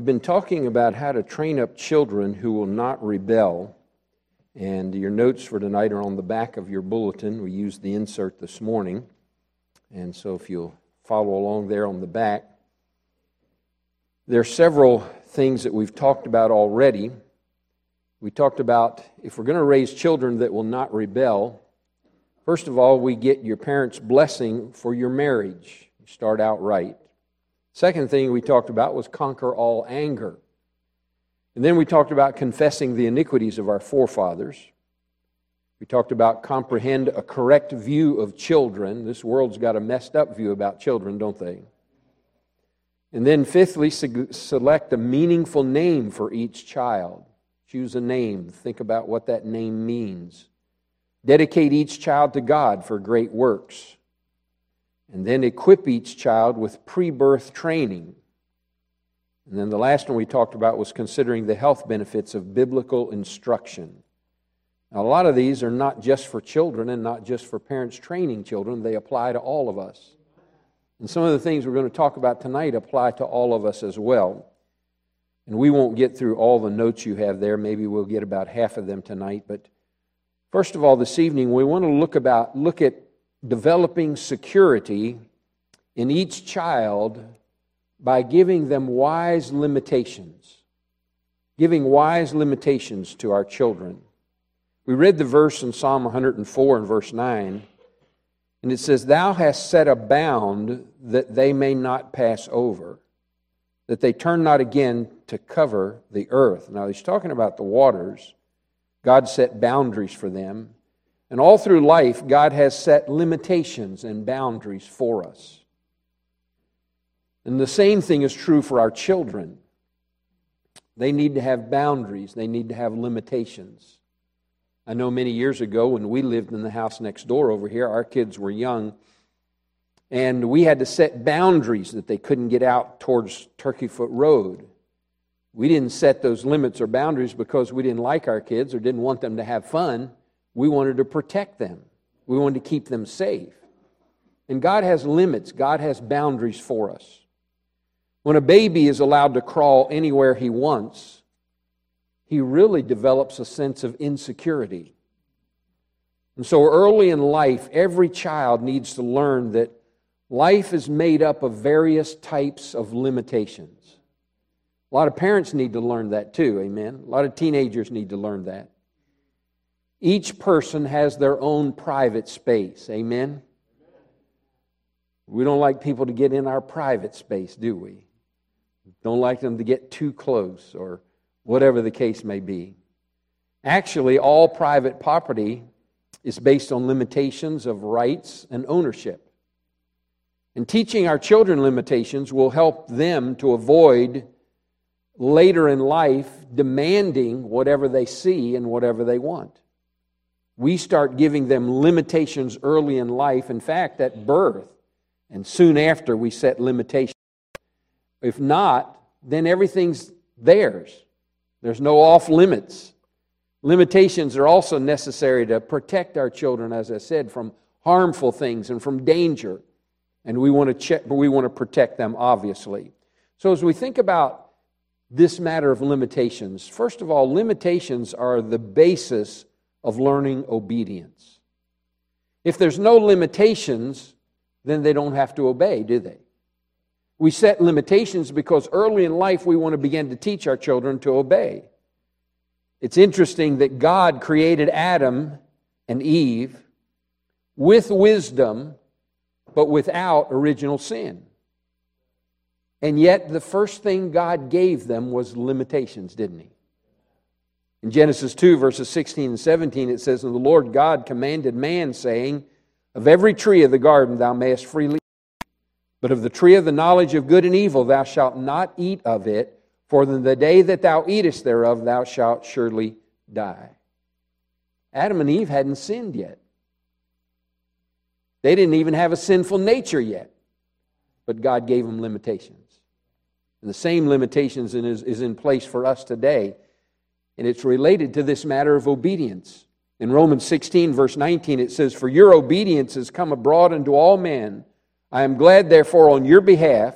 We've been talking about how to train up children who will not rebel. And your notes for tonight are on the back of your bulletin. We used the insert this morning. And so if you'll follow along there on the back, there are several things that we've talked about already. We talked about if we're going to raise children that will not rebel, first of all, we get your parents' blessing for your marriage. You start out right. Second thing we talked about was conquer all anger. And then we talked about confessing the iniquities of our forefathers. We talked about comprehend a correct view of children. This world's got a messed up view about children, don't they? And then, fifthly, select a meaningful name for each child. Choose a name. Think about what that name means. Dedicate each child to God for great works and then equip each child with pre birth training. And then the last one we talked about was considering the health benefits of biblical instruction. Now, a lot of these are not just for children and not just for parents training children, they apply to all of us. And some of the things we're going to talk about tonight apply to all of us as well. And we won't get through all the notes you have there. Maybe we'll get about half of them tonight. But first of all, this evening, we want to look, about, look at developing security in each child by giving them wise limitations. Giving wise limitations to our children. We read the verse in Psalm 104 and verse 9, and it says, Thou hast set a bound that they may not pass over, that they turn not again to cover the earth. Now, he's talking about the waters. God set boundaries for them. And all through life, God has set limitations and boundaries for us. And the same thing is true for our children. They need to have boundaries, they need to have limitations. I know many years ago when we lived in the house next door over here, our kids were young, and we had to set boundaries that they couldn't get out towards Turkey Foot Road. We didn't set those limits or boundaries because we didn't like our kids or didn't want them to have fun. We wanted to protect them, we wanted to keep them safe. And God has limits, God has boundaries for us. When a baby is allowed to crawl anywhere he wants, he really develops a sense of insecurity. And so early in life, every child needs to learn that life is made up of various types of limitations. A lot of parents need to learn that too, amen. A lot of teenagers need to learn that. Each person has their own private space. Amen? We don't like people to get in our private space, do we? Don't like them to get too close or whatever the case may be. Actually, all private property is based on limitations of rights and ownership. And teaching our children limitations will help them to avoid later in life demanding whatever they see and whatever they want we start giving them limitations early in life. In fact, at birth, and soon after, we set limitations. If not, then everything's theirs. There's no off limits. Limitations are also necessary to protect our children, as I said, from harmful things and from danger. And we want to check, but we want to protect them, obviously. So as we think about this matter of limitations, first of all, limitations are the basis of learning obedience. If there's no limitations, then they don't have to obey, do they? We set limitations because early in life we want to begin to teach our children to obey. It's interesting that God created Adam and Eve with wisdom, but without original sin. And yet, the first thing God gave them was limitations, didn't He? In Genesis 2, verses 16 and 17, it says, And the Lord God commanded man, saying, Of every tree of the garden thou mayest freely eat, but of the tree of the knowledge of good and evil thou shalt not eat of it, for in the day that thou eatest thereof thou shalt surely die. Adam and Eve hadn't sinned yet. They didn't even have a sinful nature yet, but God gave them limitations. And the same limitations is in place for us today and it's related to this matter of obedience. In Romans 16, verse 19, it says, For your obedience has come abroad unto all men. I am glad, therefore, on your behalf,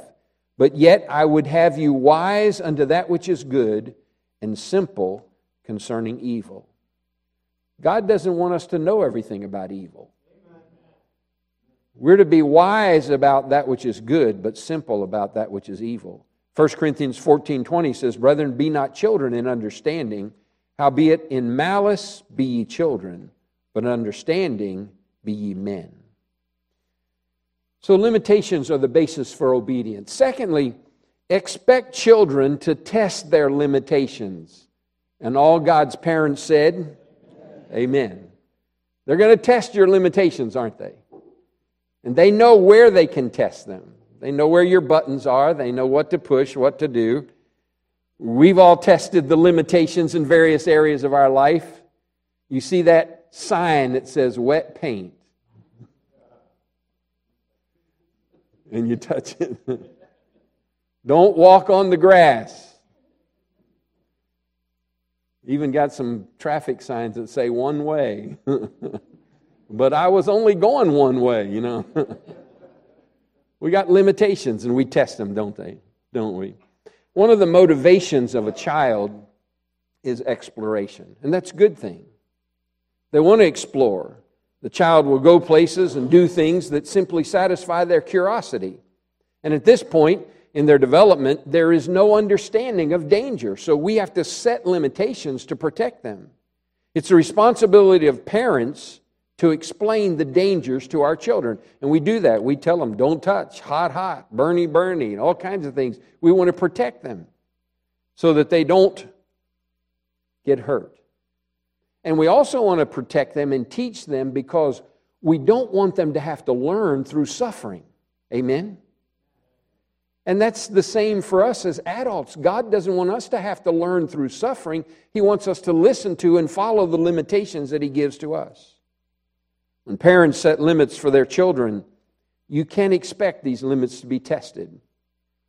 But yet I would have you wise unto that which is good and simple concerning evil. God doesn't want us to know everything about evil. We're to be wise about that which is good, but simple about that which is evil. 1 Corinthians 14 20 says, Brethren, be not children in understanding, howbeit in malice be ye children, but in understanding be ye men. So, limitations are the basis for obedience. Secondly, expect children to test their limitations. And all God's parents said, Amen. They're going to test your limitations, aren't they? And they know where they can test them. They know where your buttons are, they know what to push, what to do. We've all tested the limitations in various areas of our life. You see that sign that says wet paint. and you touch it. Don't walk on the grass. Even got some traffic signs that say one way. but I was only going one way, you know. we got limitations and we test them, don't they? Don't we? One of the motivations of a child is exploration, and that's a good thing. They want to explore. The child will go places and do things that simply satisfy their curiosity. And at this point in their development, there is no understanding of danger. So we have to set limitations to protect them. It's the responsibility of parents to explain the dangers to our children. And we do that. We tell them, don't touch, hot, hot, burny, and all kinds of things. We want to protect them so that they don't get hurt. And we also want to protect them and teach them because we don't want them to have to learn through suffering. Amen? And that's the same for us as adults. God doesn't want us to have to learn through suffering. He wants us to listen to and follow the limitations that He gives to us. When parents set limits for their children, you can't expect these limits to be tested.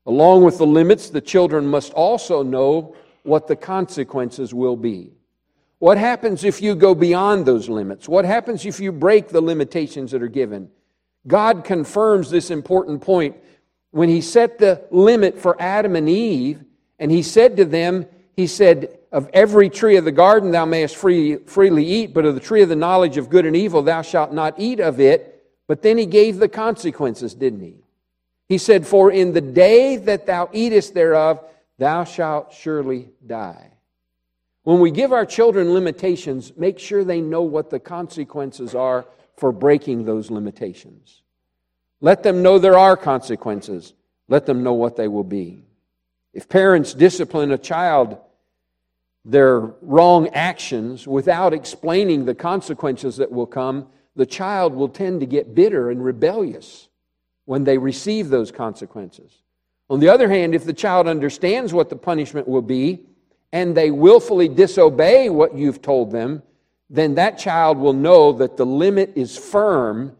Along with the limits, the children must also know what the consequences will be. What happens if you go beyond those limits? What happens if you break the limitations that are given? God confirms this important point when He set the limit for Adam and Eve, and He said to them, He said, Of every tree of the garden thou mayest free, freely eat, but of the tree of the knowledge of good and evil thou shalt not eat of it. But then He gave the consequences, didn't He? He said, For in the day that thou eatest thereof, thou shalt surely die. When we give our children limitations, make sure they know what the consequences are for breaking those limitations. Let them know there are consequences. Let them know what they will be. If parents discipline a child, their wrong actions without explaining the consequences that will come, the child will tend to get bitter and rebellious when they receive those consequences. On the other hand, if the child understands what the punishment will be, and they willfully disobey what you've told them, then that child will know that the limit is firm,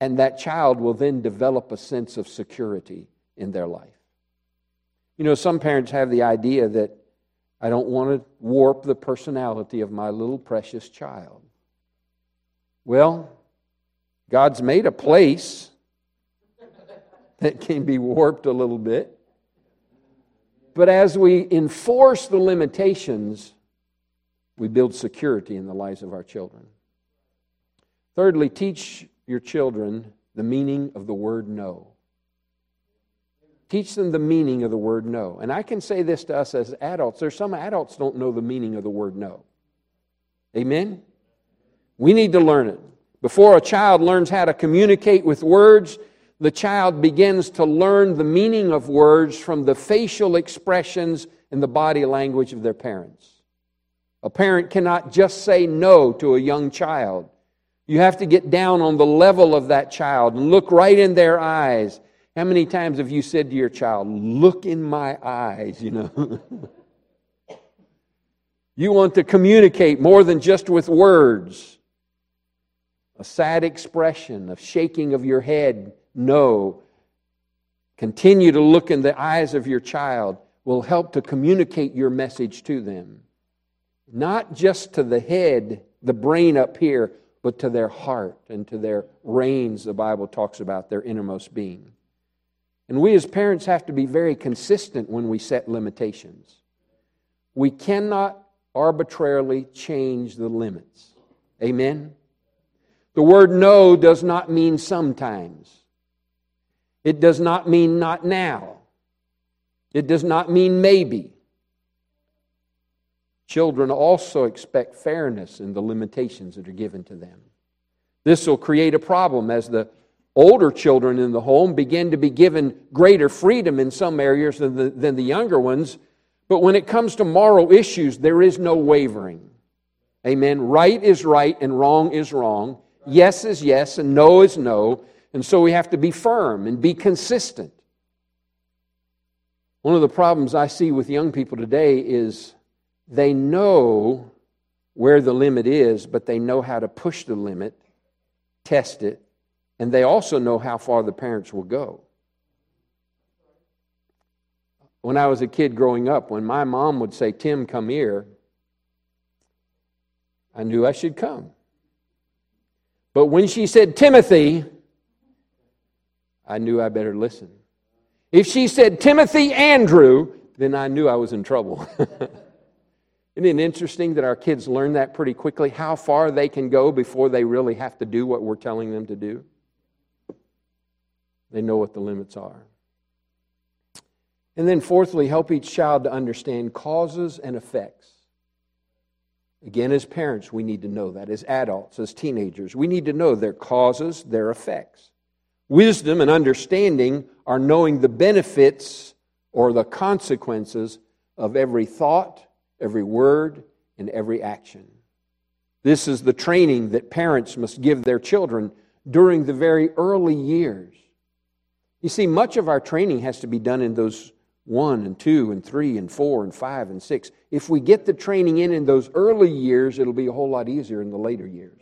and that child will then develop a sense of security in their life. You know, some parents have the idea that I don't want to warp the personality of my little precious child. Well, God's made a place that can be warped a little bit. But as we enforce the limitations, we build security in the lives of our children. Thirdly, teach your children the meaning of the word no. Teach them the meaning of the word no. And I can say this to us as adults. There's some adults don't know the meaning of the word no. Amen? We need to learn it. Before a child learns how to communicate with words, the child begins to learn the meaning of words from the facial expressions and the body language of their parents. A parent cannot just say no to a young child. You have to get down on the level of that child and look right in their eyes. How many times have you said to your child, Look in my eyes? You know. you want to communicate more than just with words. A sad expression, a shaking of your head, no. Continue to look in the eyes of your child will help to communicate your message to them. Not just to the head, the brain up here, but to their heart and to their reins, the Bible talks about, their innermost being. And we as parents have to be very consistent when we set limitations. We cannot arbitrarily change the limits. Amen? The word no does not mean sometimes. It does not mean not now. It does not mean maybe. Children also expect fairness in the limitations that are given to them. This will create a problem as the older children in the home begin to be given greater freedom in some areas than the, than the younger ones. But when it comes to moral issues, there is no wavering. Amen. Right is right and wrong is wrong. Yes is yes and no is no. And so we have to be firm and be consistent. One of the problems I see with young people today is they know where the limit is, but they know how to push the limit, test it, and they also know how far the parents will go. When I was a kid growing up, when my mom would say, Tim, come here, I knew I should come. But when she said, Timothy, I knew I better listen. If she said, Timothy Andrew, then I knew I was in trouble. Isn't it interesting that our kids learn that pretty quickly, how far they can go before they really have to do what we're telling them to do? They know what the limits are. And then, fourthly, help each child to understand causes and effects. Again, as parents, we need to know that. As adults, as teenagers, we need to know their causes, their effects. Wisdom and understanding are knowing the benefits or the consequences of every thought, every word, and every action. This is the training that parents must give their children during the very early years. You see, much of our training has to be done in those one and two and three and four and five and six. If we get the training in in those early years, it'll be a whole lot easier in the later years.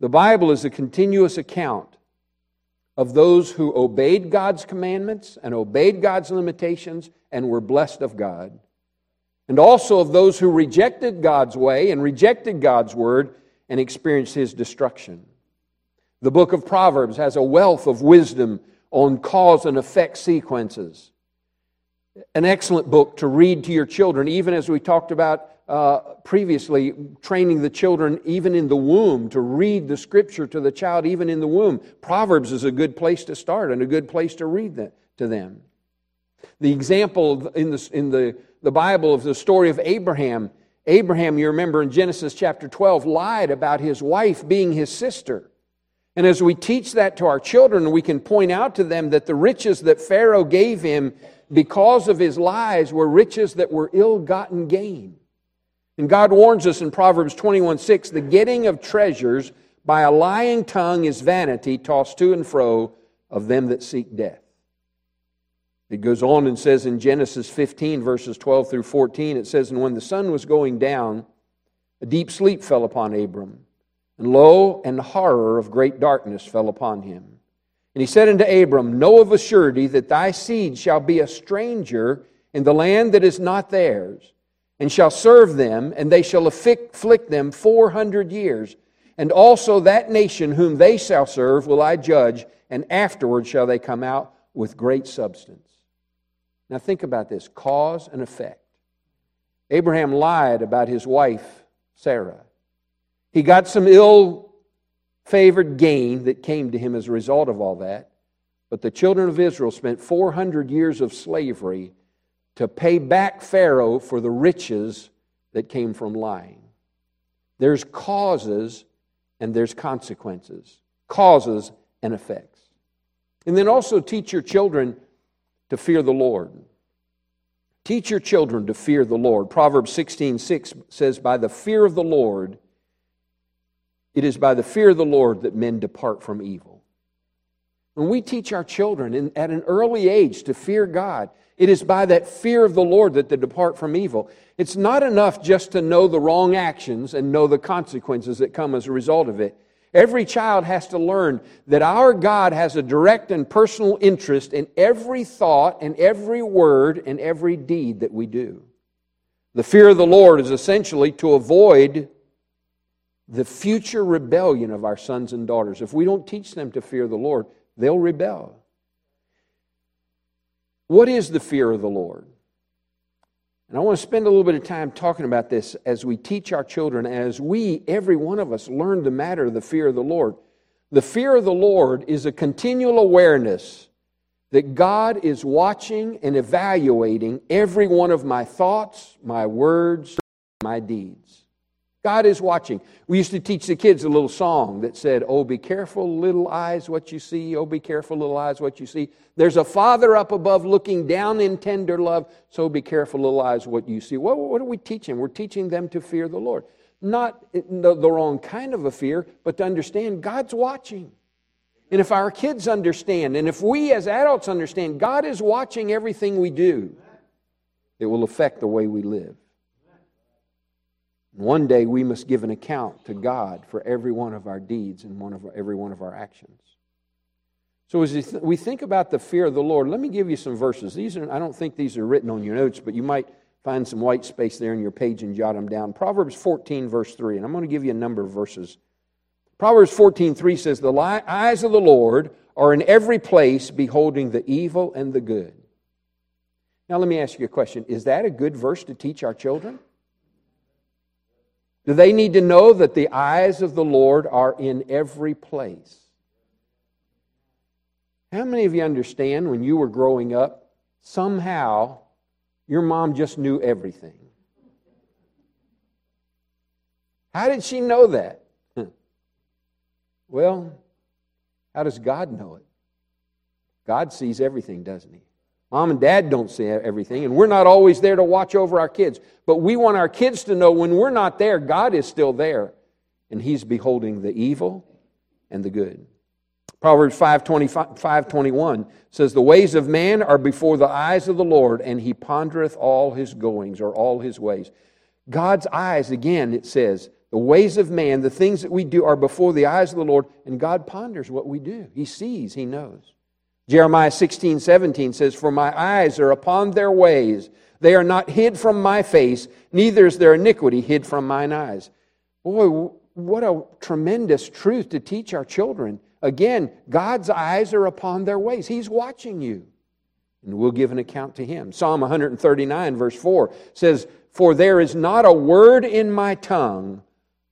The Bible is a continuous account of those who obeyed God's commandments and obeyed God's limitations and were blessed of God, and also of those who rejected God's way and rejected God's word and experienced his destruction. The book of Proverbs has a wealth of wisdom on cause and effect sequences. An excellent book to read to your children, even as we talked about uh, previously, training the children even in the womb to read the scripture to the child even in the womb. Proverbs is a good place to start and a good place to read to them. The example in the, in the, the Bible of the story of Abraham. Abraham, you remember in Genesis chapter 12, lied about his wife being his sister. And as we teach that to our children, we can point out to them that the riches that Pharaoh gave him because of his lies were riches that were ill gotten gain. And God warns us in Proverbs 21 6 the getting of treasures by a lying tongue is vanity, tossed to and fro of them that seek death. It goes on and says in Genesis 15, verses 12 through 14, it says, And when the sun was going down, a deep sleep fell upon Abram, and lo, and horror of great darkness fell upon him. And he said unto Abram, Know of a surety that thy seed shall be a stranger in the land that is not theirs and shall serve them, and they shall afflict them four hundred years. And also that nation whom they shall serve will I judge, and afterward shall they come out with great substance. Now think about this cause and effect. Abraham lied about his wife, Sarah. He got some ill favored gain that came to him as a result of all that. But the children of Israel spent 400 years of slavery to pay back Pharaoh for the riches that came from lying. There's causes and there's consequences, causes and effects. And then also teach your children to fear the Lord. Teach your children to fear the Lord. Proverbs 16 6 says, By the fear of the Lord, it is by the fear of the Lord that men depart from evil. When we teach our children in, at an early age to fear God, it is by that fear of the Lord that they depart from evil. It's not enough just to know the wrong actions and know the consequences that come as a result of it. Every child has to learn that our God has a direct and personal interest in every thought and every word and every deed that we do. The fear of the Lord is essentially to avoid the future rebellion of our sons and daughters. If we don't teach them to fear the Lord, they'll rebel. What is the fear of the Lord? And I want to spend a little bit of time talking about this as we teach our children, as we, every one of us, learn the matter of the fear of the Lord. The fear of the Lord is a continual awareness that God is watching and evaluating every one of my thoughts, my words, my deeds. God is watching. We used to teach the kids a little song that said, Oh, be careful, little eyes, what you see. Oh, be careful, little eyes, what you see. There's a father up above looking down in tender love. So be careful, little eyes, what you see. What, what are we teaching? We're teaching them to fear the Lord. Not the, the wrong kind of a fear, but to understand God's watching. And if our kids understand, and if we as adults understand, God is watching everything we do, it will affect the way we live. One day we must give an account to God for every one of our deeds and one of every one of our actions. So as we think about the fear of the Lord, let me give you some verses. These are I don't think these are written on your notes, but you might find some white space there in your page and jot them down. Proverbs 14 verse 3, and I'm going to give you a number of verses. Proverbs 14:3 says, "The eyes of the Lord are in every place, beholding the evil and the good." Now let me ask you a question. Is that a good verse to teach our children? Do they need to know that the eyes of the Lord are in every place? How many of you understand when you were growing up, somehow your mom just knew everything? How did she know that? Well, how does God know it? God sees everything, doesn't He? Mom and dad don't see everything, and we're not always there to watch over our kids. But we want our kids to know when we're not there, God is still there, and He's beholding the evil and the good. Proverbs 5, 21 says, The ways of man are before the eyes of the Lord, and he pondereth all his goings or all his ways. God's eyes, again, it says, the ways of man, the things that we do are before the eyes of the Lord, and God ponders what we do. He sees, He knows. Jeremiah 16, 17 says, For my eyes are upon their ways. They are not hid from my face, neither is their iniquity hid from mine eyes. Boy, what a tremendous truth to teach our children. Again, God's eyes are upon their ways. He's watching you. And we'll give an account to him. Psalm 139, verse 4 says, For there is not a word in my tongue,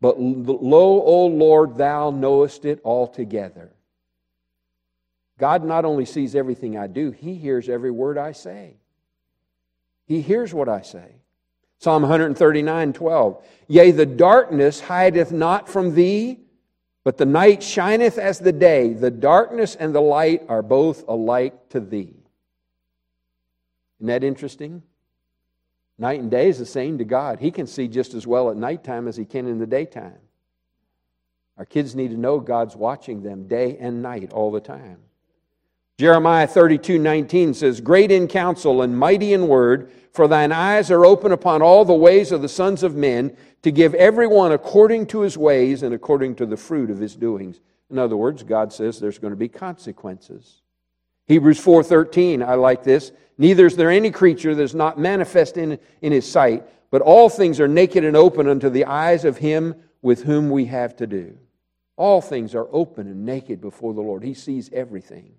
but lo, O Lord, thou knowest it altogether. God not only sees everything I do, He hears every word I say. He hears what I say. Psalm 139, 12. Yea, the darkness hideth not from thee, but the night shineth as the day. The darkness and the light are both alike to thee. Isn't that interesting? Night and day is the same to God. He can see just as well at nighttime as he can in the daytime. Our kids need to know God's watching them day and night all the time. Jeremiah 32 19 says, Great in counsel and mighty in word, for thine eyes are open upon all the ways of the sons of men, to give everyone according to his ways and according to the fruit of his doings. In other words, God says there's going to be consequences. Hebrews 4:13, I like this. Neither is there any creature that is not manifest in, in his sight, but all things are naked and open unto the eyes of him with whom we have to do. All things are open and naked before the Lord. He sees everything.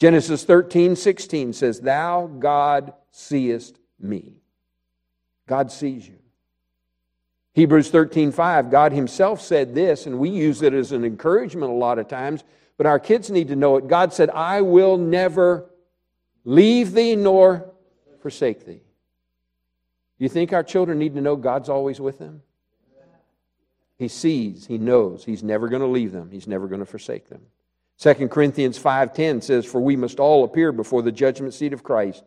Genesis 13, 16 says, Thou, God, seest me. God sees you. Hebrews 13, 5, God Himself said this, and we use it as an encouragement a lot of times, but our kids need to know it. God said, I will never leave thee nor forsake thee. You think our children need to know God's always with them? He sees, He knows, He's never going to leave them, He's never going to forsake them. 2 Corinthians 5:10 says for we must all appear before the judgment seat of Christ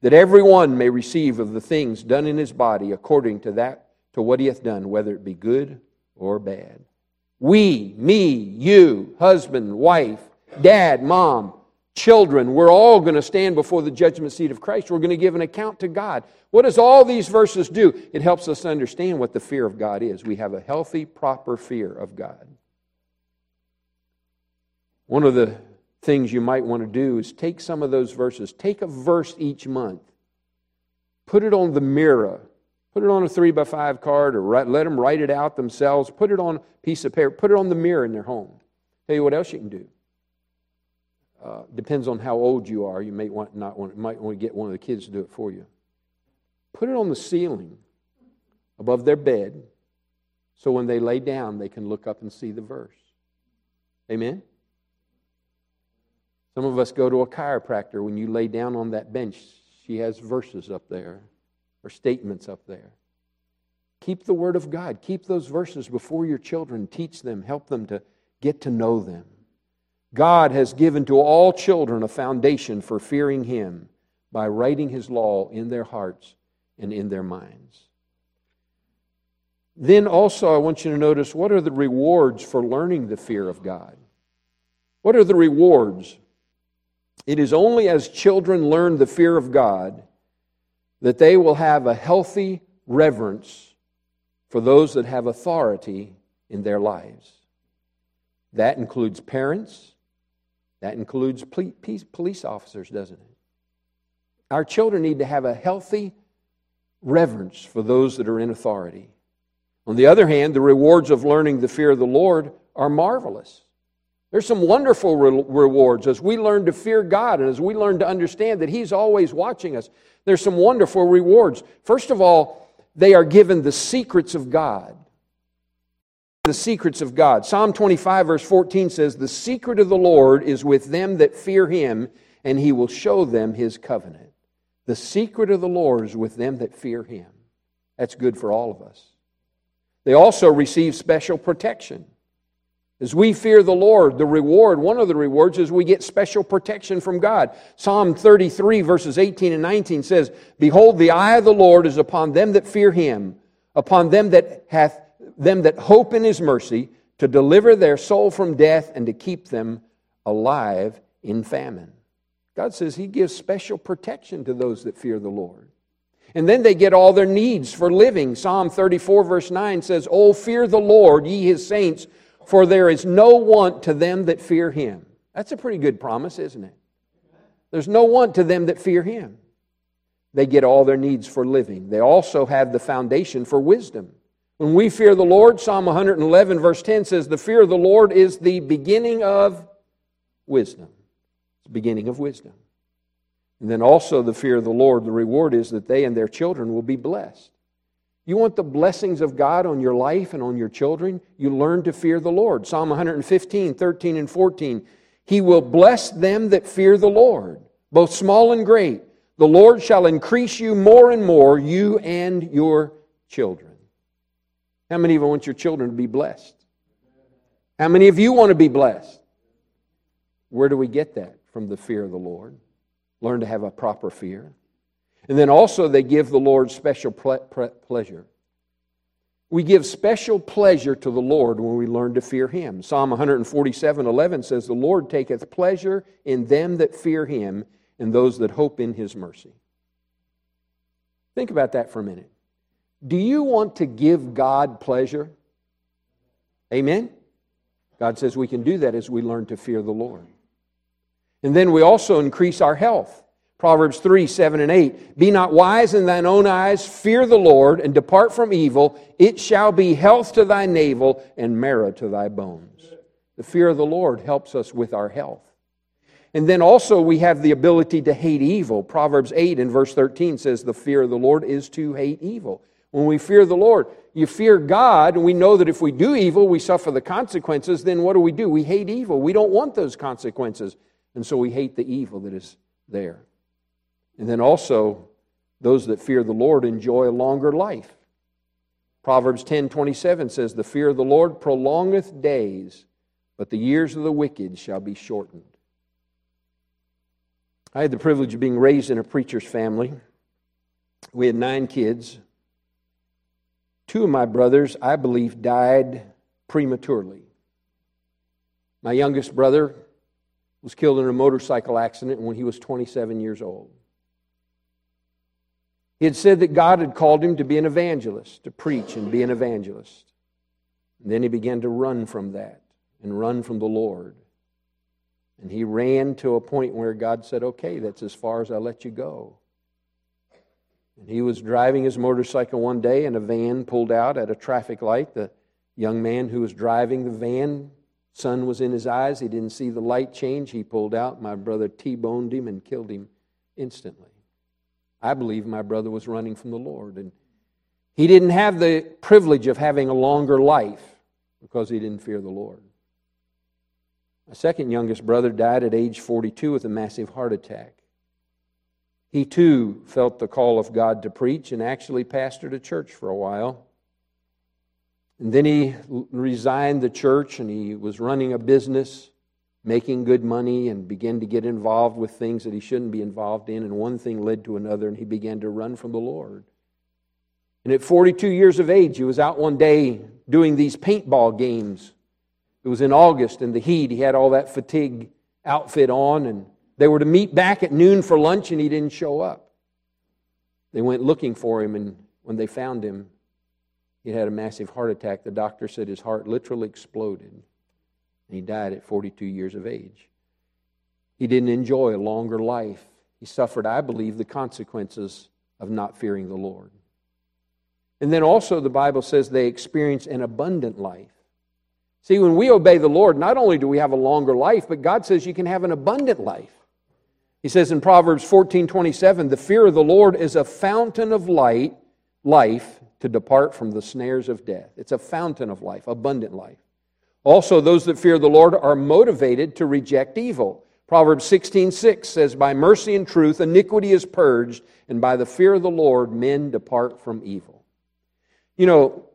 that everyone may receive of the things done in his body according to that to what he hath done whether it be good or bad. We, me, you, husband, wife, dad, mom, children, we're all going to stand before the judgment seat of Christ. We're going to give an account to God. What does all these verses do? It helps us understand what the fear of God is. We have a healthy, proper fear of God. One of the things you might want to do is take some of those verses, take a verse each month, put it on the mirror, put it on a three by five card, or write, let them write it out themselves, put it on a piece of paper, put it on the mirror in their home. Tell you what else you can do. uh, depends on how old you are. You may want not want might want to get one of the kids to do it for you. Put it on the ceiling above their bed, so when they lay down, they can look up and see the verse. Amen. Some of us go to a chiropractor. When you lay down on that bench, she has verses up there or statements up there. Keep the Word of God. Keep those verses before your children. Teach them, help them to get to know them. God has given to all children a foundation for fearing Him by writing His law in their hearts and in their minds. Then also, I want you to notice what are the rewards for learning the fear of God? What are the rewards? It is only as children learn the fear of God that they will have a healthy reverence for those that have authority in their lives. That includes parents, that includes police officers, doesn't it? Our children need to have a healthy reverence for those that are in authority. On the other hand, the rewards of learning the fear of the Lord are marvelous. There's some wonderful re- rewards as we learn to fear God and as we learn to understand that He's always watching us. There's some wonderful rewards. First of all, they are given the secrets of God. The secrets of God. Psalm 25, verse 14 says, The secret of the Lord is with them that fear Him, and He will show them His covenant. The secret of the Lord is with them that fear Him. That's good for all of us. They also receive special protection. As we fear the Lord, the reward, one of the rewards is we get special protection from God. Psalm 33, verses 18 and 19 says, Behold, the eye of the Lord is upon them that fear him, upon them that hath them that hope in his mercy, to deliver their soul from death and to keep them alive in famine. God says he gives special protection to those that fear the Lord. And then they get all their needs for living. Psalm 34, verse 9 says, Oh, fear the Lord, ye his saints for there is no want to them that fear him. That's a pretty good promise, isn't it? There's no want to them that fear him. They get all their needs for living. They also have the foundation for wisdom. When we fear the Lord, Psalm 111, verse 10 says, The fear of the Lord is the beginning of wisdom. It's the beginning of wisdom. And then also the fear of the Lord, the reward is that they and their children will be blessed. You want the blessings of God on your life and on your children? You learn to fear the Lord. Psalm 115, 13, and 14. He will bless them that fear the Lord, both small and great. The Lord shall increase you more and more, you and your children. How many of you want your children to be blessed? How many of you want to be blessed? Where do we get that? From the fear of the Lord. Learn to have a proper fear. And then also, they give the Lord special ple- ple- pleasure. We give special pleasure to the Lord when we learn to fear Him. Psalm 147 11 says, The Lord taketh pleasure in them that fear Him and those that hope in His mercy. Think about that for a minute. Do you want to give God pleasure? Amen? God says we can do that as we learn to fear the Lord. And then we also increase our health. Proverbs 3 7 and 8. Be not wise in thine own eyes, fear the Lord, and depart from evil. It shall be health to thy navel and marrow to thy bones. The fear of the Lord helps us with our health. And then also we have the ability to hate evil. Proverbs 8 and verse 13 says, The fear of the Lord is to hate evil. When we fear the Lord, you fear God, and we know that if we do evil, we suffer the consequences. Then what do we do? We hate evil. We don't want those consequences. And so we hate the evil that is there. And then also, those that fear the Lord enjoy a longer life. Proverbs 10 27 says, The fear of the Lord prolongeth days, but the years of the wicked shall be shortened. I had the privilege of being raised in a preacher's family. We had nine kids. Two of my brothers, I believe, died prematurely. My youngest brother was killed in a motorcycle accident when he was 27 years old. He had said that God had called him to be an evangelist, to preach and be an evangelist. And then he began to run from that and run from the Lord. And he ran to a point where God said, Okay, that's as far as I let you go. And he was driving his motorcycle one day, and a van pulled out at a traffic light. The young man who was driving the van Sun was in his eyes. He didn't see the light change. He pulled out. My brother T boned him and killed him instantly. I believe my brother was running from the Lord. And he didn't have the privilege of having a longer life because he didn't fear the Lord. My second youngest brother died at age 42 with a massive heart attack. He too felt the call of God to preach and actually pastored a church for a while. And then he resigned the church and he was running a business, making good money, and began to get involved with things that he shouldn't be involved in. And one thing led to another, and he began to run from the Lord. And at 42 years of age, he was out one day doing these paintball games. It was in August in the heat. He had all that fatigue outfit on, and they were to meet back at noon for lunch, and he didn't show up. They went looking for him, and when they found him, he had a massive heart attack. The doctor said his heart literally exploded. He died at 42 years of age. He didn't enjoy a longer life. He suffered, I believe, the consequences of not fearing the Lord. And then also, the Bible says they experience an abundant life. See, when we obey the Lord, not only do we have a longer life, but God says you can have an abundant life. He says in Proverbs 14 27, the fear of the Lord is a fountain of light, life to depart from the snares of death. It's a fountain of life, abundant life. Also, those that fear the Lord are motivated to reject evil. Proverbs 16 6 says, By mercy and truth, iniquity is purged, and by the fear of the Lord, men depart from evil. You know,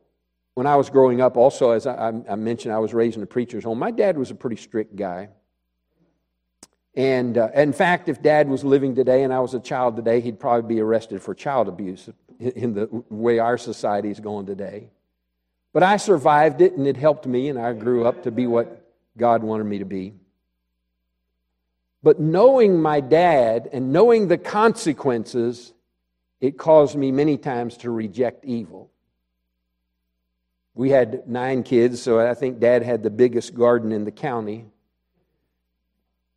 when I was growing up, also, as I, I mentioned, I was raised in a preacher's home. My dad was a pretty strict guy. And uh, in fact, if dad was living today and I was a child today, he'd probably be arrested for child abuse in the way our society is going today. But I survived it and it helped me, and I grew up to be what God wanted me to be. But knowing my dad and knowing the consequences, it caused me many times to reject evil. We had nine kids, so I think dad had the biggest garden in the county.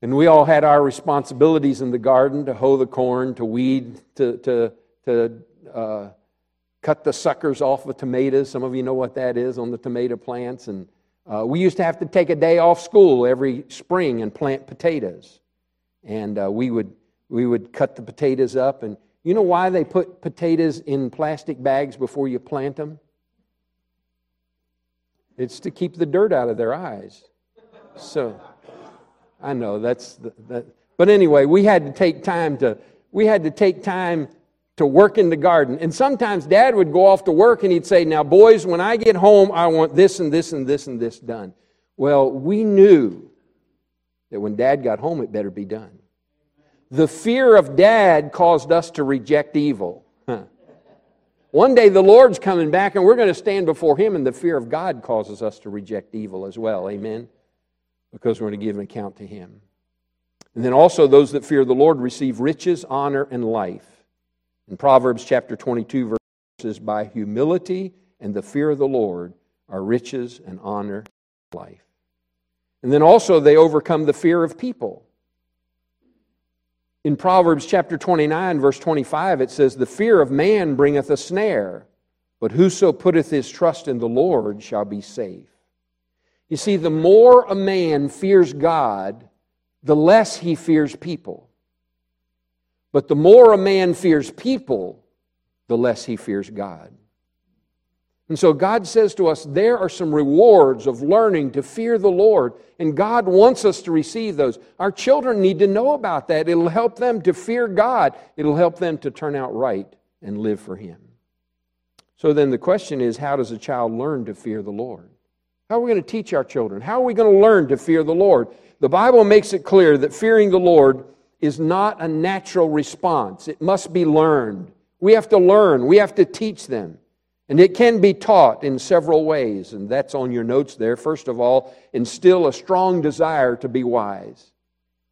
And we all had our responsibilities in the garden to hoe the corn, to weed, to, to, to uh, cut the suckers off of tomatoes. Some of you know what that is on the tomato plants. And uh, we used to have to take a day off school every spring and plant potatoes. And uh, we, would, we would cut the potatoes up. And you know why they put potatoes in plastic bags before you plant them? It's to keep the dirt out of their eyes. So, I know that's the, that. But anyway, we had to take time to we had to take time to work in the garden. And sometimes Dad would go off to work and he'd say, "Now, boys, when I get home, I want this and this and this and this done." Well, we knew that when Dad got home, it better be done. The fear of Dad caused us to reject evil. One day the Lord's coming back and we're going to stand before Him, and the fear of God causes us to reject evil as well. Amen? Because we're going to give an account to Him. And then also, those that fear the Lord receive riches, honor, and life. In Proverbs chapter 22, verses, by humility and the fear of the Lord are riches and honor and life. And then also, they overcome the fear of people. In Proverbs chapter 29, verse 25, it says, The fear of man bringeth a snare, but whoso putteth his trust in the Lord shall be safe. You see, the more a man fears God, the less he fears people. But the more a man fears people, the less he fears God. And so God says to us, there are some rewards of learning to fear the Lord, and God wants us to receive those. Our children need to know about that. It'll help them to fear God, it'll help them to turn out right and live for Him. So then the question is how does a child learn to fear the Lord? How are we going to teach our children? How are we going to learn to fear the Lord? The Bible makes it clear that fearing the Lord is not a natural response, it must be learned. We have to learn, we have to teach them. And it can be taught in several ways, and that's on your notes there. First of all, instill a strong desire to be wise.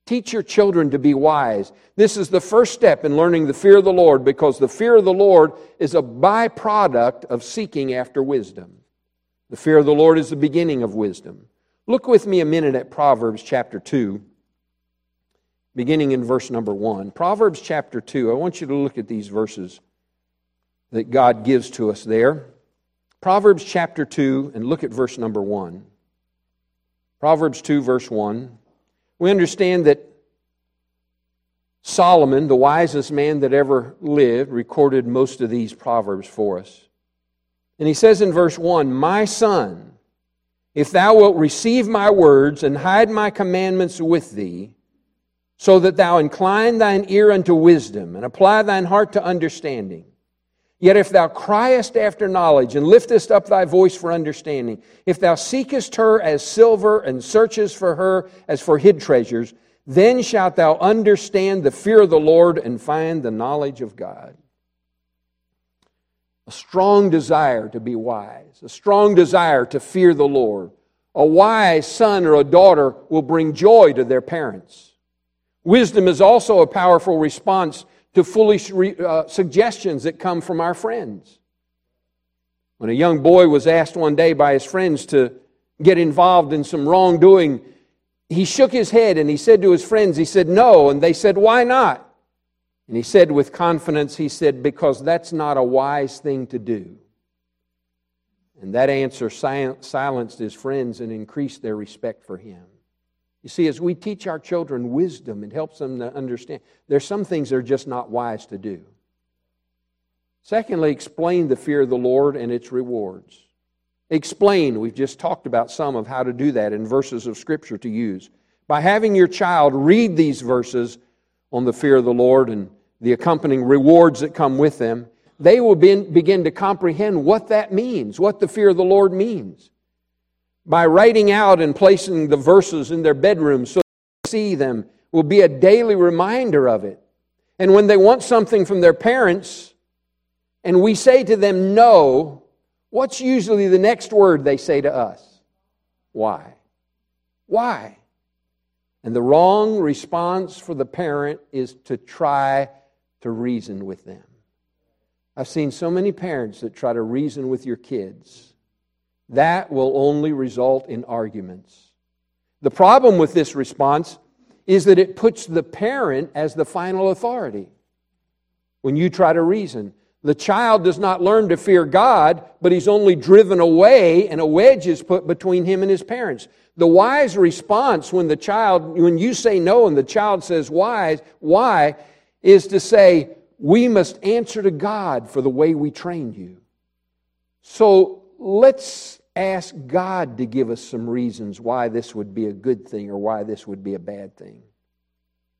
Teach your children to be wise. This is the first step in learning the fear of the Lord because the fear of the Lord is a byproduct of seeking after wisdom. The fear of the Lord is the beginning of wisdom. Look with me a minute at Proverbs chapter 2, beginning in verse number 1. Proverbs chapter 2, I want you to look at these verses that God gives to us there. Proverbs chapter 2, and look at verse number 1. Proverbs 2, verse 1. We understand that Solomon, the wisest man that ever lived, recorded most of these proverbs for us. And he says in verse 1 My son, if thou wilt receive my words and hide my commandments with thee, so that thou incline thine ear unto wisdom and apply thine heart to understanding. Yet if thou criest after knowledge and liftest up thy voice for understanding, if thou seekest her as silver and searchest for her as for hid treasures, then shalt thou understand the fear of the Lord and find the knowledge of God. A strong desire to be wise, a strong desire to fear the Lord. A wise son or a daughter will bring joy to their parents. Wisdom is also a powerful response to foolish uh, suggestions that come from our friends. When a young boy was asked one day by his friends to get involved in some wrongdoing, he shook his head and he said to his friends, he said, No. And they said, Why not? And he said with confidence, he said, Because that's not a wise thing to do. And that answer silenced his friends and increased their respect for him. You see, as we teach our children wisdom, it helps them to understand there's some things that are just not wise to do. Secondly, explain the fear of the Lord and its rewards. Explain, we've just talked about some of how to do that in verses of Scripture to use. By having your child read these verses on the fear of the Lord and the accompanying rewards that come with them, they will begin to comprehend what that means, what the fear of the Lord means by writing out and placing the verses in their bedrooms so they see them will be a daily reminder of it. And when they want something from their parents and we say to them no, what's usually the next word they say to us? Why? Why? And the wrong response for the parent is to try to reason with them. I've seen so many parents that try to reason with your kids that will only result in arguments. The problem with this response is that it puts the parent as the final authority. When you try to reason, the child does not learn to fear God, but he's only driven away, and a wedge is put between him and his parents. The wise response when the child, when you say no and the child says why, why, is to say, we must answer to God for the way we trained you. So let's ask God to give us some reasons why this would be a good thing or why this would be a bad thing.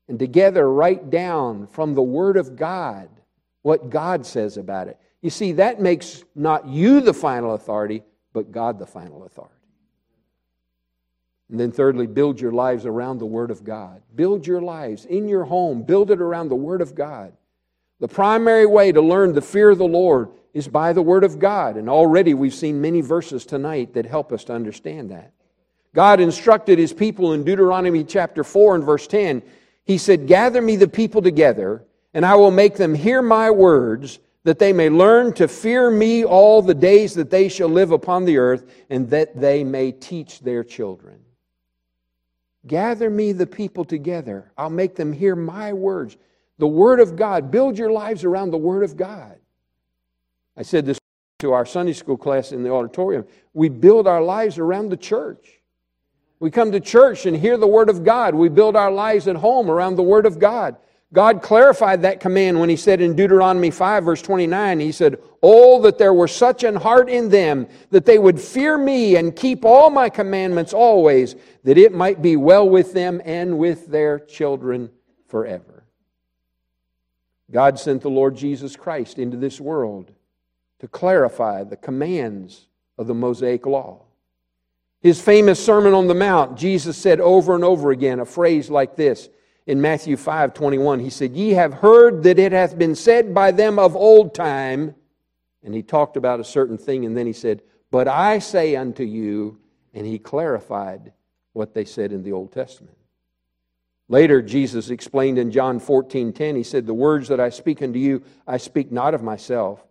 And together write down from the Word of God what God says about it. You see, that makes not you the final authority, but God the final authority. And then, thirdly, build your lives around the Word of God. Build your lives in your home, build it around the Word of God. The primary way to learn the fear of the Lord is by the Word of God. And already we've seen many verses tonight that help us to understand that. God instructed His people in Deuteronomy chapter 4 and verse 10. He said, Gather me the people together, and I will make them hear my words, that they may learn to fear me all the days that they shall live upon the earth, and that they may teach their children. Gather me the people together. I'll make them hear my words. The Word of God. Build your lives around the Word of God. I said this to our Sunday school class in the auditorium. We build our lives around the church. We come to church and hear the Word of God. We build our lives at home around the Word of God. God clarified that command when He said in Deuteronomy 5, verse 29, He said, Oh, that there were such an heart in them that they would fear me and keep all my commandments always, that it might be well with them and with their children forever. God sent the Lord Jesus Christ into this world to clarify the commands of the Mosaic Law. His famous Sermon on the Mount, Jesus said over and over again a phrase like this in Matthew 5 21. He said, Ye have heard that it hath been said by them of old time. And he talked about a certain thing, and then he said, But I say unto you, and he clarified what they said in the Old Testament. Later, Jesus explained in John 14 10, he said, The words that I speak unto you, I speak not of myself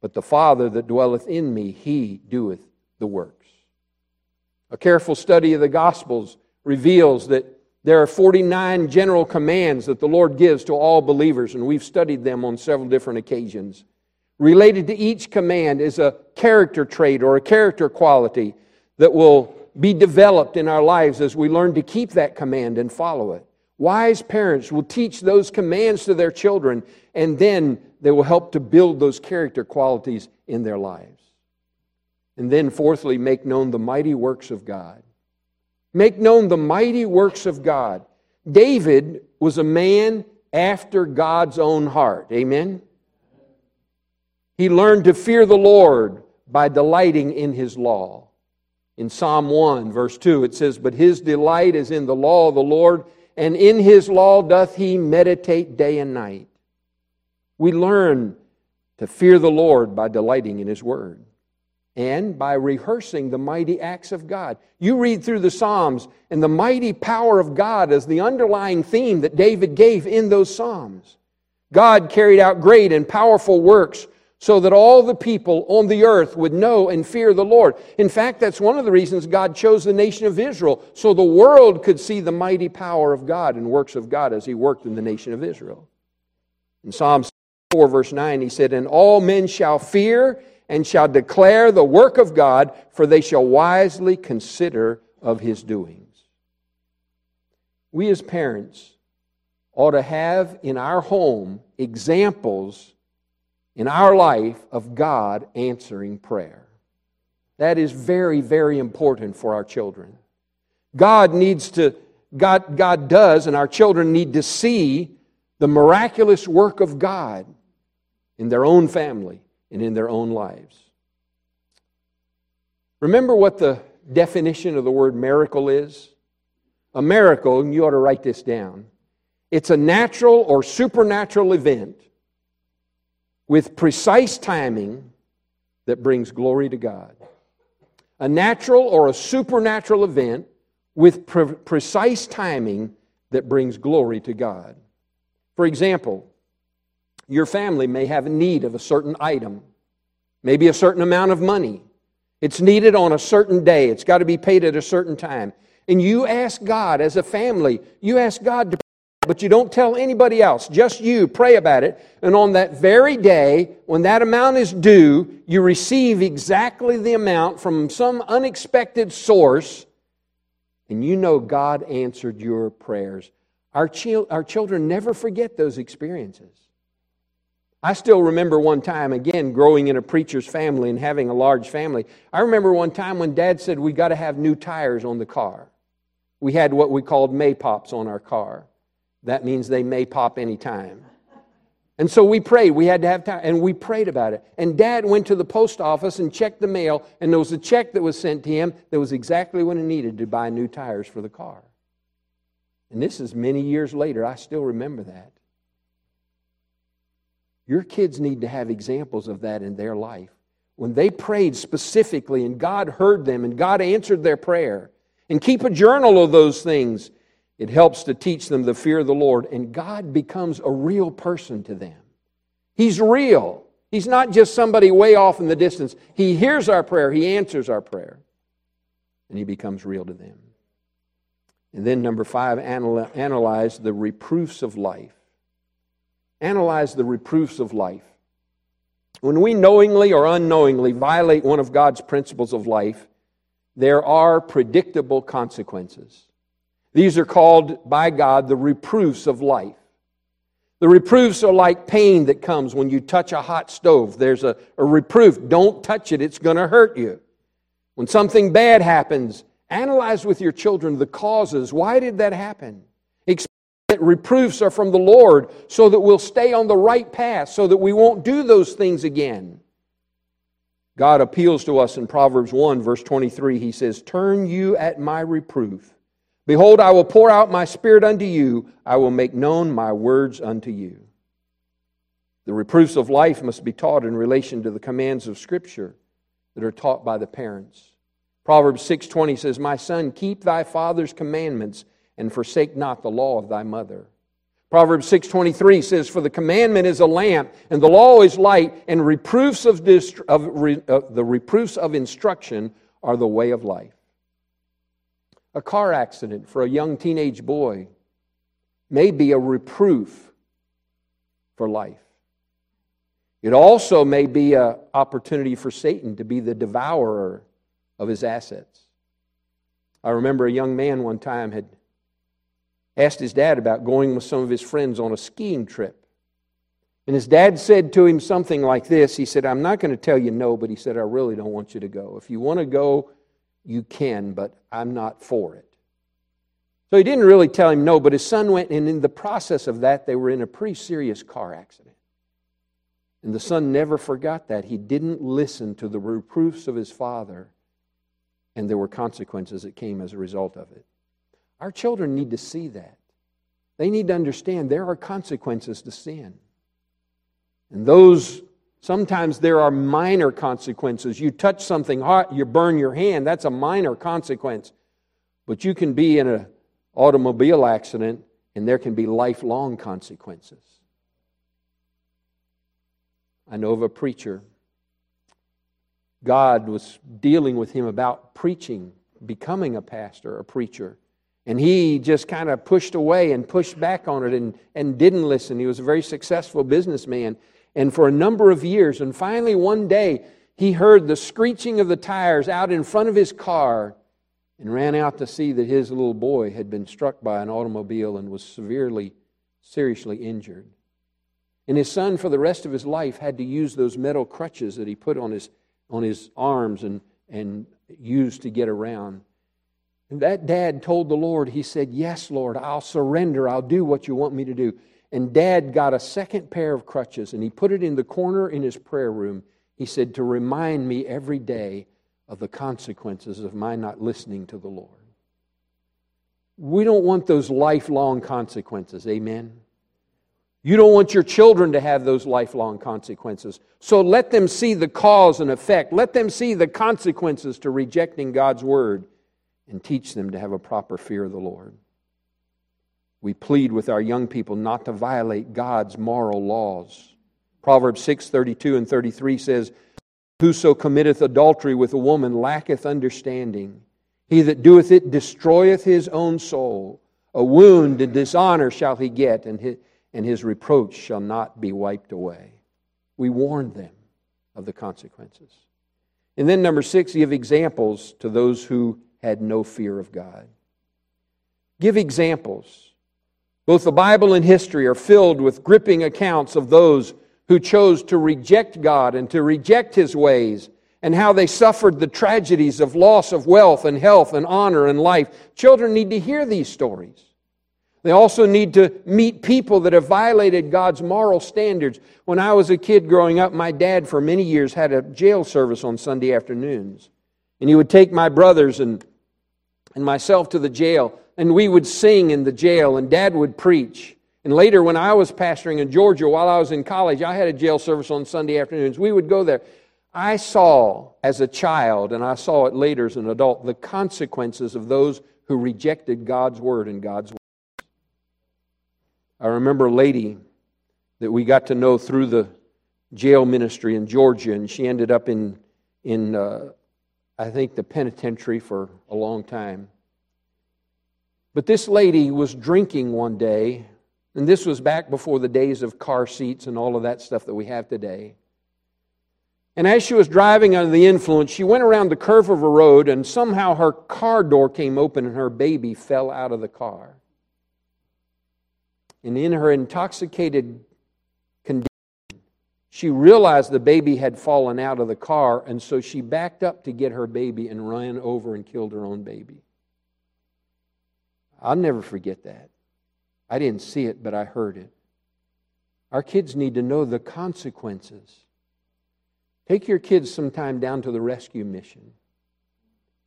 but the Father that dwelleth in me, he doeth the works. A careful study of the Gospels reveals that there are 49 general commands that the Lord gives to all believers, and we've studied them on several different occasions. Related to each command is a character trait or a character quality that will be developed in our lives as we learn to keep that command and follow it. Wise parents will teach those commands to their children, and then they will help to build those character qualities in their lives. And then, fourthly, make known the mighty works of God. Make known the mighty works of God. David was a man after God's own heart. Amen? He learned to fear the Lord by delighting in his law. In Psalm 1, verse 2, it says, But his delight is in the law of the Lord, and in his law doth he meditate day and night. We learn to fear the Lord by delighting in his word and by rehearsing the mighty acts of God. You read through the Psalms, and the mighty power of God is the underlying theme that David gave in those Psalms. God carried out great and powerful works so that all the people on the earth would know and fear the Lord. In fact, that's one of the reasons God chose the nation of Israel, so the world could see the mighty power of God and works of God as He worked in the nation of Israel. In Psalm 4, verse 9, He said, And all men shall fear and shall declare the work of God, for they shall wisely consider of His doings. We as parents ought to have in our home examples in our life of God answering prayer. That is very, very important for our children. God needs to, God, God does, and our children need to see the miraculous work of God in their own family and in their own lives. Remember what the definition of the word miracle is? A miracle, and you ought to write this down. It's a natural or supernatural event with precise timing that brings glory to God. A natural or a supernatural event with pre- precise timing that brings glory to God. For example, your family may have a need of a certain item, maybe a certain amount of money. It's needed on a certain day, it's got to be paid at a certain time. And you ask God as a family, you ask God to but you don't tell anybody else. Just you pray about it. And on that very day, when that amount is due, you receive exactly the amount from some unexpected source, and you know God answered your prayers. Our, chi- our children never forget those experiences. I still remember one time, again, growing in a preacher's family and having a large family. I remember one time when dad said, We got to have new tires on the car. We had what we called Maypops on our car. That means they may pop anytime. And so we prayed. We had to have time. And we prayed about it. And dad went to the post office and checked the mail. And there was a check that was sent to him that was exactly what he needed to buy new tires for the car. And this is many years later. I still remember that. Your kids need to have examples of that in their life. When they prayed specifically and God heard them and God answered their prayer. And keep a journal of those things it helps to teach them the fear of the Lord, and God becomes a real person to them. He's real. He's not just somebody way off in the distance. He hears our prayer, He answers our prayer, and He becomes real to them. And then, number five, analyze the reproofs of life. Analyze the reproofs of life. When we knowingly or unknowingly violate one of God's principles of life, there are predictable consequences. These are called by God the reproofs of life. The reproofs are like pain that comes when you touch a hot stove. There's a, a reproof. Don't touch it, it's going to hurt you. When something bad happens, analyze with your children the causes. Why did that happen? Expect that reproofs are from the Lord so that we'll stay on the right path, so that we won't do those things again. God appeals to us in Proverbs 1, verse 23. He says, Turn you at my reproof Behold, I will pour out my spirit unto you, I will make known my words unto you. The reproofs of life must be taught in relation to the commands of Scripture that are taught by the parents. Proverbs 6:20 says, "My son, keep thy father's commandments and forsake not the law of thy mother." Proverbs 6:23 says, "For the commandment is a lamp, and the law is light, and reproofs of, dist- of re- uh, the reproofs of instruction are the way of life." A car accident for a young teenage boy may be a reproof for life. It also may be an opportunity for Satan to be the devourer of his assets. I remember a young man one time had asked his dad about going with some of his friends on a skiing trip. And his dad said to him something like this He said, I'm not going to tell you no, but he said, I really don't want you to go. If you want to go, you can, but I'm not for it. So he didn't really tell him no, but his son went, and in the process of that, they were in a pretty serious car accident. And the son never forgot that. He didn't listen to the reproofs of his father, and there were consequences that came as a result of it. Our children need to see that. They need to understand there are consequences to sin. And those, sometimes there are minor consequences. You touch something hot, you burn your hand, that's a minor consequence. But you can be in an automobile accident, and there can be lifelong consequences. I know of a preacher. God was dealing with him about preaching, becoming a pastor, a preacher. And he just kind of pushed away and pushed back on it and, and didn't listen. He was a very successful businessman. And for a number of years, and finally one day, he heard the screeching of the tires out in front of his car and ran out to see that his little boy had been struck by an automobile and was severely, seriously injured. And his son, for the rest of his life, had to use those metal crutches that he put on his, on his arms and, and used to get around. And that dad told the Lord, he said, Yes, Lord, I'll surrender. I'll do what you want me to do. And dad got a second pair of crutches and he put it in the corner in his prayer room. He said, To remind me every day of the consequences of my not listening to the Lord. We don't want those lifelong consequences. Amen. You don't want your children to have those lifelong consequences. So let them see the cause and effect. Let them see the consequences to rejecting God's word and teach them to have a proper fear of the Lord. We plead with our young people not to violate God's moral laws. Proverbs 6 32 and 33 says, Whoso committeth adultery with a woman lacketh understanding. He that doeth it destroyeth his own soul. A wound and dishonor shall he get, and his, and his reproach shall not be wiped away. We warn them of the consequences. And then, number six, give examples to those who had no fear of God. Give examples. Both the Bible and history are filled with gripping accounts of those who chose to reject God and to reject His ways, and how they suffered the tragedies of loss of wealth and health and honor and life. Children need to hear these stories. They also need to meet people that have violated God's moral standards. When I was a kid growing up, my dad, for many years, had a jail service on Sunday afternoons. And he would take my brothers and, and myself to the jail, and we would sing in the jail, and dad would preach. And later, when I was pastoring in Georgia while I was in college, I had a jail service on Sunday afternoons. We would go there. I saw as a child, and I saw it later as an adult, the consequences of those who rejected God's word and God's word. I remember a lady that we got to know through the jail ministry in Georgia, and she ended up in, in uh, I think, the penitentiary for a long time. But this lady was drinking one day, and this was back before the days of car seats and all of that stuff that we have today. And as she was driving under the influence, she went around the curve of a road, and somehow her car door came open and her baby fell out of the car. And in her intoxicated condition, she realized the baby had fallen out of the car, and so she backed up to get her baby and ran over and killed her own baby. I'll never forget that. I didn't see it, but I heard it. Our kids need to know the consequences. Take your kids sometime down to the rescue mission,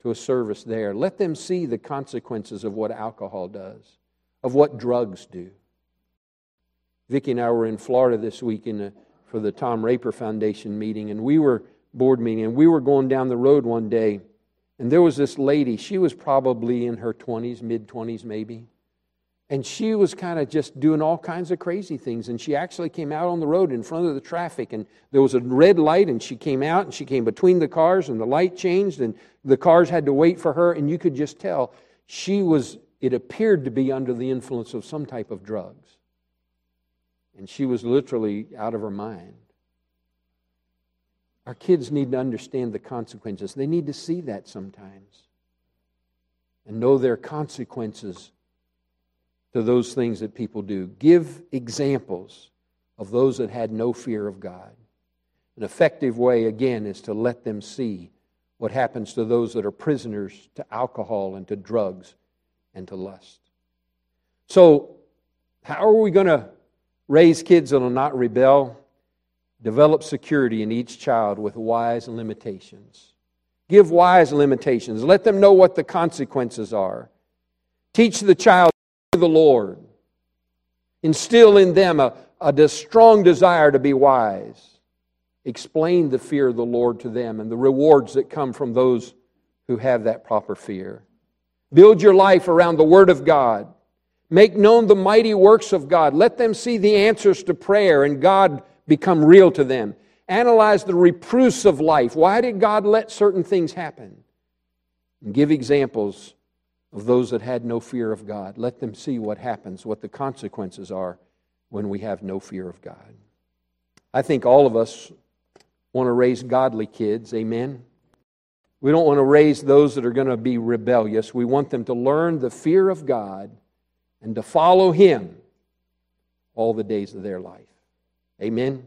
to a service there. Let them see the consequences of what alcohol does, of what drugs do. Vicki and I were in Florida this week in a, for the Tom Raper Foundation meeting, and we were board meeting, and we were going down the road one day, and there was this lady. She was probably in her 20s, mid 20s maybe. And she was kind of just doing all kinds of crazy things. And she actually came out on the road in front of the traffic, and there was a red light, and she came out, and she came between the cars, and the light changed, and the cars had to wait for her, and you could just tell she was, it appeared to be under the influence of some type of drugs. And she was literally out of her mind. Our kids need to understand the consequences. They need to see that sometimes. and know their consequences to those things that people do. Give examples of those that had no fear of God. An effective way, again, is to let them see what happens to those that are prisoners to alcohol and to drugs and to lust. So, how are we going to raise kids that will not rebel? Develop security in each child with wise limitations. Give wise limitations. Let them know what the consequences are. Teach the child the Lord. Instill in them a, a strong desire to be wise. Explain the fear of the Lord to them and the rewards that come from those who have that proper fear. Build your life around the Word of God. Make known the mighty works of God. Let them see the answers to prayer and God become real to them. Analyze the reproofs of life. Why did God let certain things happen? And give examples of those that had no fear of God. Let them see what happens, what the consequences are when we have no fear of God. I think all of us want to raise godly kids. Amen. We don't want to raise those that are going to be rebellious. We want them to learn the fear of God and to follow Him all the days of their life. Amen.